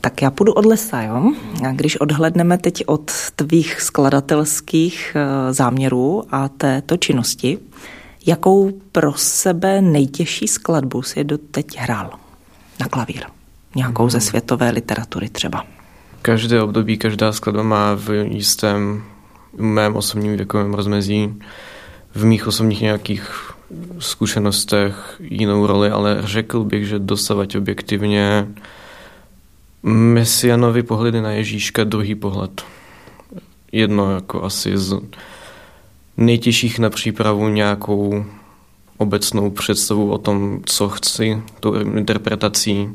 Tak já půjdu od lesa, jo? A když odhledneme teď od tvých skladatelských uh, záměrů a této činnosti, jakou pro sebe nejtěžší skladbu si doteď hrál na klavír? Nějakou ze mhm. světové literatury třeba? Každé období, každá skladba má v jistém mém osobním věkovém rozmezí, v mých osobních nějakých zkušenostech jinou roli, ale řekl bych, že dosavať objektivně Mesianovi pohledy na Ježíška druhý pohled. Jedno jako asi z nejtěžších na přípravu nějakou obecnou představu o tom, co chci tou interpretací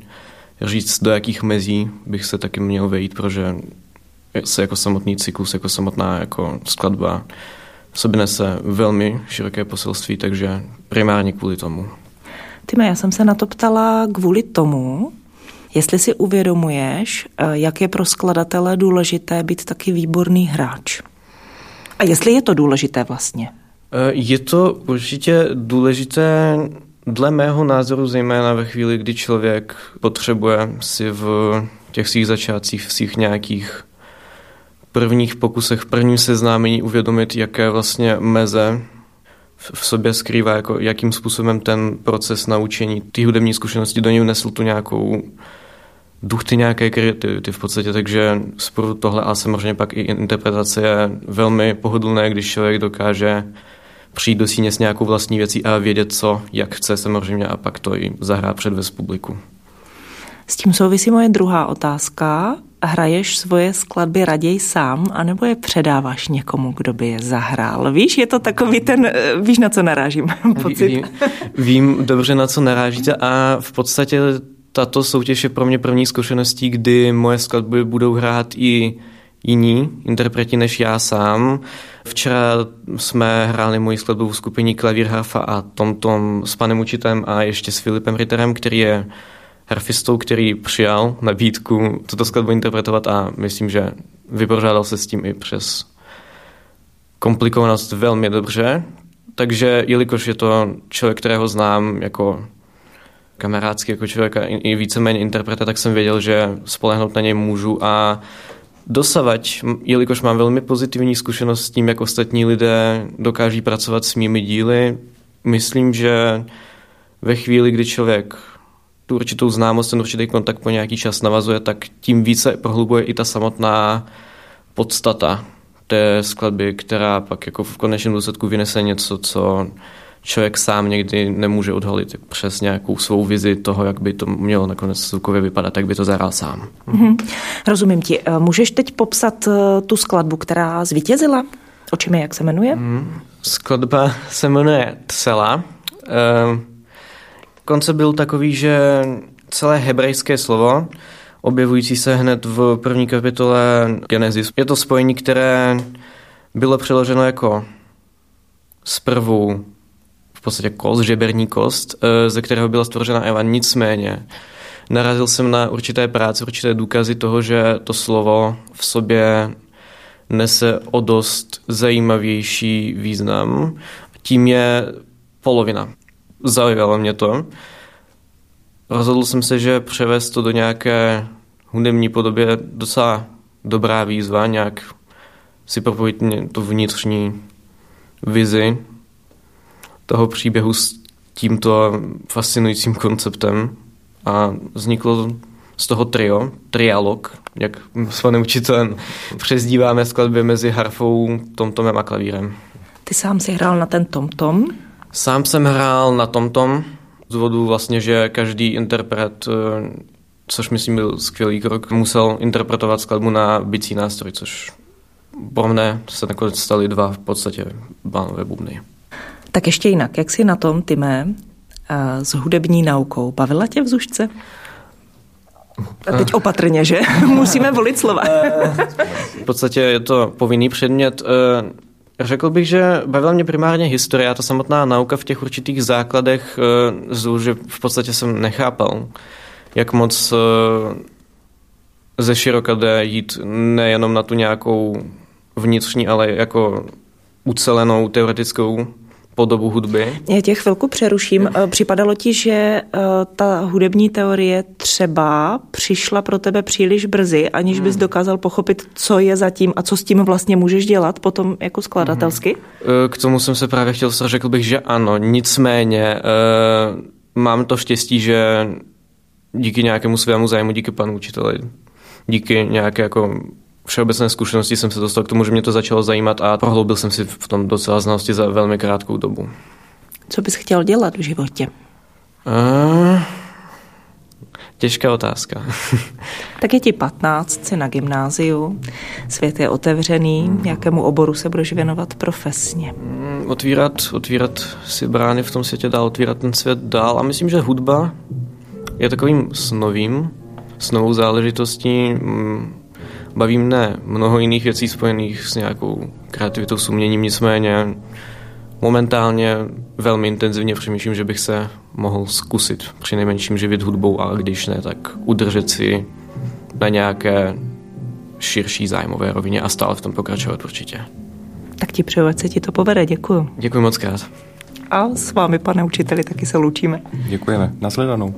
říct, do jakých mezí bych se taky měl vejít, protože se jako samotný cyklus, jako samotná jako skladba v sobě nese velmi široké poselství, takže primárně kvůli tomu. Tyme, já jsem se na to ptala kvůli tomu, jestli si uvědomuješ, eh, jak je pro skladatele důležité být taky výborný hráč. A jestli je to důležité vlastně? Eh, je to určitě důležité dle mého názoru zejména ve chvíli, kdy člověk potřebuje si v těch svých začátcích, v svých nějakých prvních pokusech, v prvním seznámení uvědomit, jaké vlastně meze v sobě skrývá, jako jakým způsobem ten proces naučení, ty hudební zkušenosti do něj nesl tu nějakou duch ty nějaké kreativity v podstatě, takže spolu tohle a samozřejmě pak i interpretace je velmi pohodlné, když člověk dokáže přijít do síně s nějakou vlastní věcí a vědět, co, jak chce samozřejmě a pak to i zahrát před vez publiku. S tím souvisí moje druhá otázka. Hraješ svoje skladby raději sám, anebo je předáváš někomu, kdo by je zahrál? Víš, je to takový ten, eh, víš, na co narážím, pocit? Vím, vím dobře, na co narážíte a v podstatě tato soutěž je pro mě první zkušeností, kdy moje skladby budou hrát i jiní interpreti než já sám. Včera jsme hráli moji skladbu v skupině Klavír, harfa a Tom Tom s panem učitelem a ještě s Filipem Ritterem, který je harfistou, který přijal nabídku tuto skladbu interpretovat a myslím, že vypořádal se s tím i přes komplikovanost velmi dobře. Takže jelikož je to člověk, kterého znám jako kamarádský, jako člověka i víceméně interpreta, tak jsem věděl, že spolehnout na něj můžu a dosavať, jelikož mám velmi pozitivní zkušenost s tím, jak ostatní lidé dokáží pracovat s mými díly, myslím, že ve chvíli, kdy člověk tu určitou známost, ten určitý kontakt po nějaký čas navazuje, tak tím více prohlubuje i ta samotná podstata té skladby, která pak jako v konečném důsledku vynese něco, co člověk sám někdy nemůže odhalit přes nějakou svou vizi toho, jak by to mělo nakonec zvukově vypadat, jak by to zahrál sám. Mm-hmm. Rozumím ti. Eh, můžeš teď popsat eh, tu skladbu, která zvítězila? O čem je, jak se jmenuje? Mm, skladba se jmenuje Tsela. Uh, koncept byl takový, že celé hebrejské slovo, objevující se hned v první kapitole Genesis, je to spojení, které bylo přeloženo jako zprvu podstatě kost, žeberní kost, eh, ze kterého byla stvořena Eva. Nicméně narazil jsem na určité práce, určité důkazy toho, že to slovo v sobě nese o dost zajímavější význam. Tím je polovina. Zaujalo mě to. Rozhodl jsem se, že převést to do nějaké hudební podoby je docela dobrá výzva, nějak si propojit tu vnitřní vizi toho příběhu s tímto fascinujícím konceptem a vzniklo z toho trio, trialog, jak s panem učitelem přezdíváme skladby mezi harfou, tomtomem a klavírem. Ty sám si hrál na ten tomtom? Sám jsem hrál na tomtom, z důvodu vlastně, že každý interpret, eh, což myslím byl skvělý krok, musel interpretovat skladbu na bicí nástroj, což pro mne se nakonec staly dva v podstatě bánové bubny. Tak ještě jinak, jak jsi na tom, Timé, s hudební naukou? Bavila tě v Zušce? A teď opatrně, že? Musíme volit slova. v podstatě je to povinný předmět. Řekl bych, že bavila mě primárně historie a ta samotná nauka v těch určitých základech, eh, že v podstatě jsem nechápal, jak moc eh, ze široka jde jít nejenom na tu nějakou vnitřní, ale jako ucelenou teoretickou podobu hudby. Já tě chvilku přeruším. Eh, připadalo ti, že eh, ta hudební teorie třeba přišla pro tebe příliš brzy, aniž bys hmm. dokázal pochopit, co je zatím a co s tím vlastně můžeš dělat potom jako skladatelsky? Hmm. Eh, k tomu jsem se právě chtěl, řekl bych, že ano. Nicméně mám to štěstí, že díky nějakému svému zájmu, díky panu učiteli, díky nějaké jako všeobecné zkušenosti jsem se dostal k tomu, že mě to začalo zajímat a prohloubil jsem si v tom docela znalosti za velmi krátkou dobu. Co bys chtěl dělat v životě? Uh, těžká otázka. tak je ti 15, jsi na gymnáziu, svět je otevřený, jakému oboru se budeš věnovat profesně? Mm, otvírat, otvírat si brány v tom světě dál, otvírat ten svět dál a myslím, že hudba je takovým snovým, snovou záležitostí, mm, Baví mne mnoho jiných věcí spojených s nějakou kreativitou, s uměním, nicméně momentálně velmi intenzivně přemýšlím, že bych se mohl zkusit při nejmenším živit hudbou, ale když ne, tak udržet si na nějaké širší zájmové rovině a stále v tom pokračovat určitě. Tak ti přeju, ať se ti to povede. Děkuji. Děkuji moc krát. A s vámi, pane učiteli, taky se loučíme. Děkujeme. Nasledanou.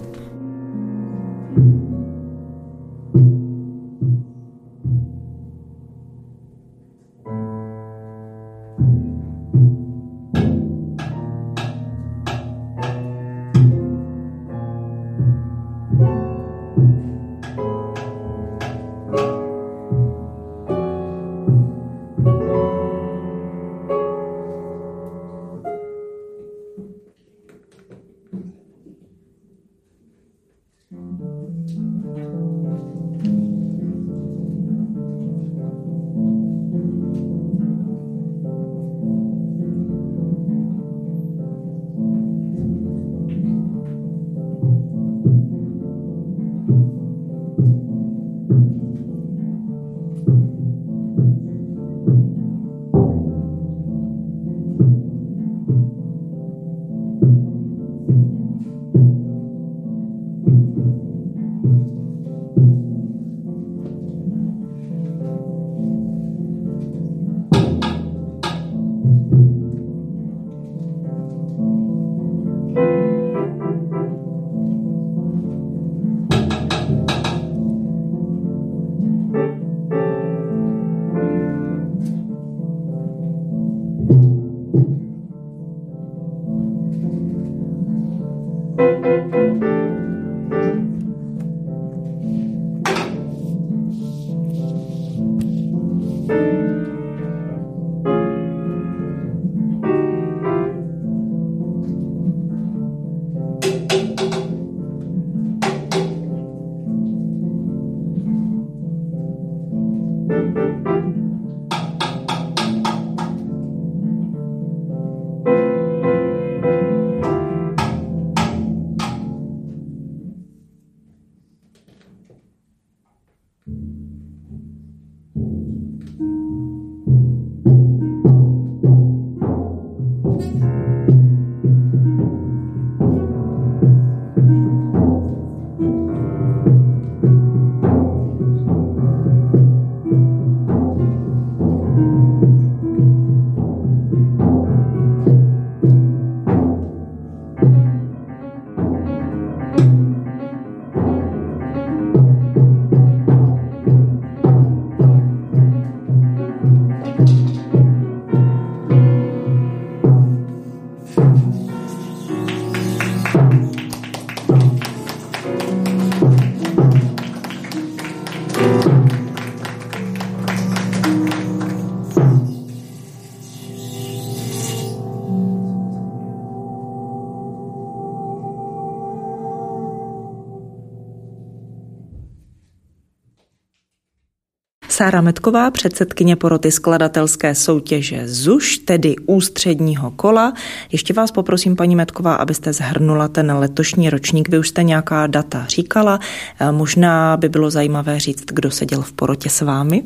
Sára Metková, předsedkyně poroty skladatelské soutěže ZUŠ, tedy ústředního kola. Ještě vás poprosím, paní Metková, abyste zhrnula ten letošní ročník. Vy už jste nějaká data říkala. Eh, možná by bylo zajímavé říct, kdo seděl v porotě s vámi.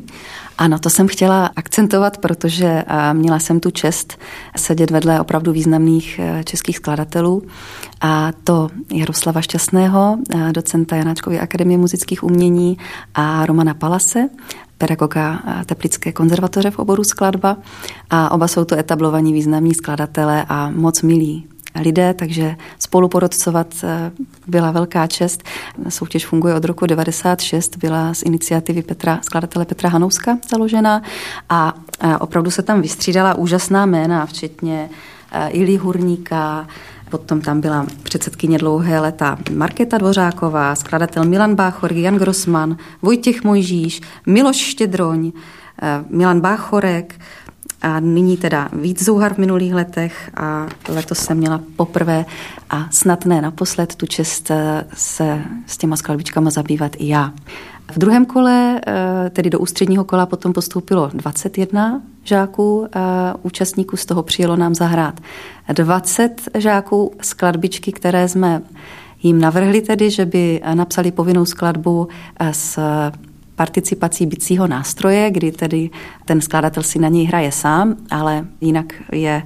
Ano, to jsem chtěla akcentovat, protože eh, měla jsem tu čest sedět vedle opravdu významných eh, českých skladatelů a to Jaroslava Šťastného, docenta Janáčkovy akademie muzických umění a Romana Palase, pedagoga Teplické konzervatoře v oboru skladba a oba jsou to etablovaní významní skladatelé a moc milí lidé, takže spoluporodcovat eh, byla velká čest. Soutěž funguje od roku 96, byla z iniciativy Petra, skladatele Petra Hanouska založena a opravdu se tam vystřídala úžasná jména, včetně eh, Ilí Hurníka, Potom tam byla předsedkyně dlouhé leta Markéta Dvořáková, skladatel Milan Báchor, Jan Grossman, Vojtěch Mojžíš, Miloš Štědroň, eh, Milan Báchorek, a nyní teda víc Zouhar v minulých letech a letos jsem měla poprvé a snad ne naposled tu čest eh, se s těma skladbičkama zabývat i já. V druhém kole, eh, tedy do ústředního kola, potom postoupilo 21 žáků, eh, účastníků z toho přijelo nám zahrát 20 žáků. Skladbičky, které jsme jim navrhli tedy, že by napsali povinnou skladbu s participací bicího nástroje, kdy tedy ten skladatel si na něj hraje sám, ale jinak je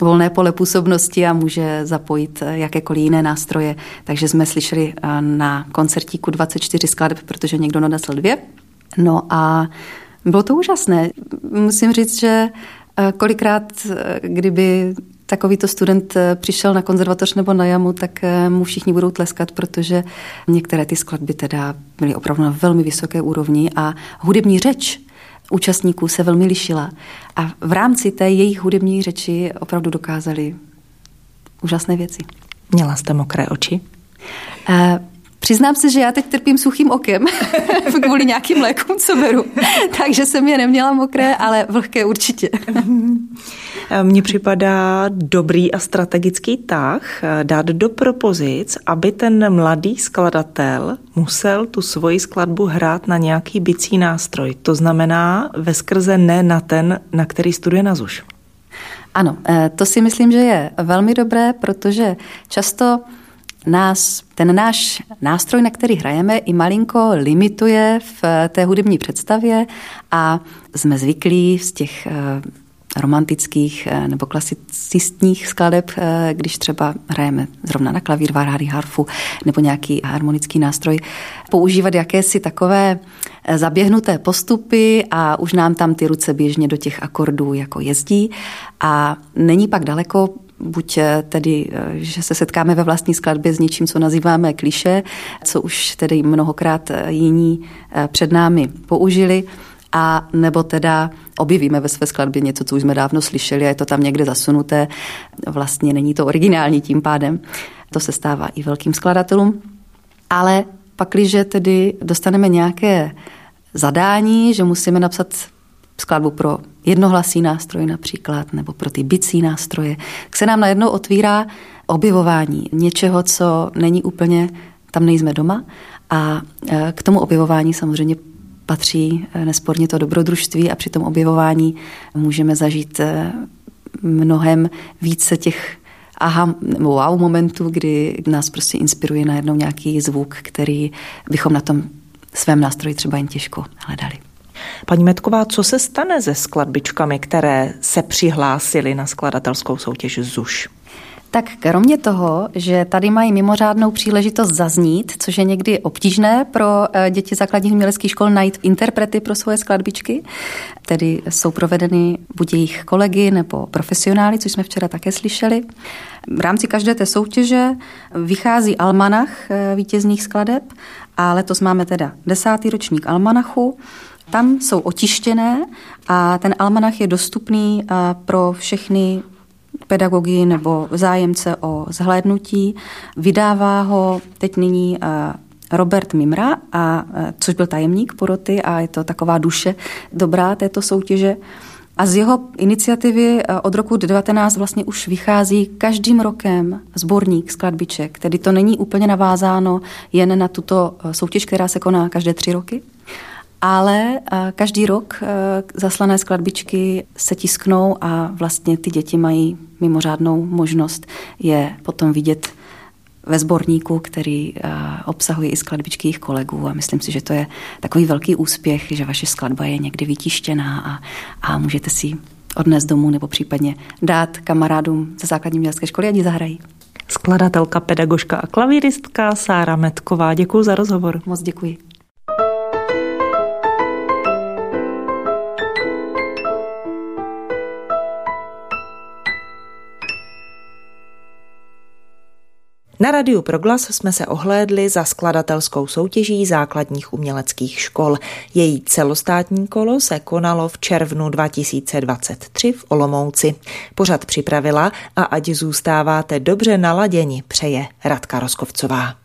volné pole působnosti a může zapojit jakékoliv jiné nástroje. Takže jsme slyšeli eh, na koncertíku 24 skladeb, protože někdo nadasl dvě. No a bylo to úžasné. Musím říct, že eh, kolikrát, eh, kdyby takovýto student eh, přišel na konzervatoř nebo na jamu, tak eh, mu všichni budou tleskat, protože některé ty skladby teda byly opravdu na velmi vysoké úrovni a hudební řeč účastníků se velmi lišila. A v rámci té jejich hudební řeči opravdu dokázali úžasné věci. Měla jste mokré oči? Uh, Přiznám se, že já teď trpím suchým okem kvůli nějakým lékům, co beru. Takže jsem je neměla mokré, ale vlhké určitě. Mně připadá dobrý a strategický tah dát do propozic, aby ten mladý skladatel musel tu svoji skladbu hrát na nějaký bicí nástroj. To znamená ve skrze ne na ten, na který studuje na ZUŠ. Ano, eh, to si myslím, že je velmi dobré, protože často nás ten náš nástroj, na který hrajeme, i malinko limituje v té hudební představě a jsme zvyklí z těch eh, romantických eh, nebo klasicistních skladeb, eh, když třeba hrajeme zrovna na klavír, varháry, harfu nebo nějaký harmonický nástroj, používat jakési takové zaběhnuté postupy a už nám tam ty ruce běžně do těch akordů jako jezdí. A není pak daleko buď eh, tedy, eh, že se setkáme ve vlastní skladbě s něčím, co nazýváme kliše, co už tedy mnohokrát eh, jiní před námi použili, a nebo teda objevíme ve své skladbě něco, co už jsme dávno slyšeli a je to tam někde zasunuté. Vlastně není to originální tím pádem. To se stává i velkým skladatelům. Ale pakliže tedy dostaneme nějaké zadání, že musíme napsat skladbu pro jednohlasý nástroj například, nebo pro ty bicí nástroje, tak se nám najednou otvírá objevování něčeho, co není úplně, tam nejsme doma. A e, k tomu objevování samozřejmě patří e, nesporně to dobrodružství a při tom objevování můžeme zažít e, mnohem více těch aha, wow momentů, kdy nás prostě inspiruje najednou nějaký zvuk, který bychom na tom svém nástroji třeba jen těžko hledali. Paní Metková, co se stane se skladbičkami, které se přihlásily na skladatelskou soutěž ZUŠ? Tak kromě toho, že tady mají mimořádnou příležitost zaznít, což je někdy obtížné pro eh, děti základních uměleckých škol najít interprety pro svoje skladbičky, tedy jsou provedeny buď jejich kolegy nebo profesionály, což jsme včera také slyšeli. V rámci každé té soutěže vychází almanach eh, vítězných skladeb a letos máme teda desátý ročník almanachu, tam jsou otištěné a ten almanach je dostupný eh, pro všechny pedagogy nebo zájemce o zhlédnutí. Vydává ho teď nyní eh, Robert Mimra, a, eh, což byl tajemník poroty a je to taková duše dobrá této soutěže. A z jeho iniciativy od roku 2019 vlastně už vychází každým rokem sborník skladbiček, tedy to není úplně navázáno jen na tuto soutěž, která se koná každé tři roky, ale každý rok eh, zaslané skladbičky se tisknou a vlastně ty děti mají mimořádnou možnost je potom vidět ve sborníku, který eh, obsahuje i skladbičky jejich kolegů a myslím si, že to je takový velký úspěch, že vaše skladba je někdy vytištěná a, a můžete si odnést domů nebo případně dát kamarádům ze základní městské školy, ať ji zahrají. Skladatelka, pedagožka a klavíristka Sára Metková. Děkuji za rozhovor. Moc děkuji. Na Radiu Proglas jsme se ohlédli za skladatelskou soutěží základních uměleckých škol. Její celostátní kolo se konalo v červnu 2023 v Olomouci. Pořad připravila a ať zůstáváte dobře naladěni, přeje Radka Roskovcová.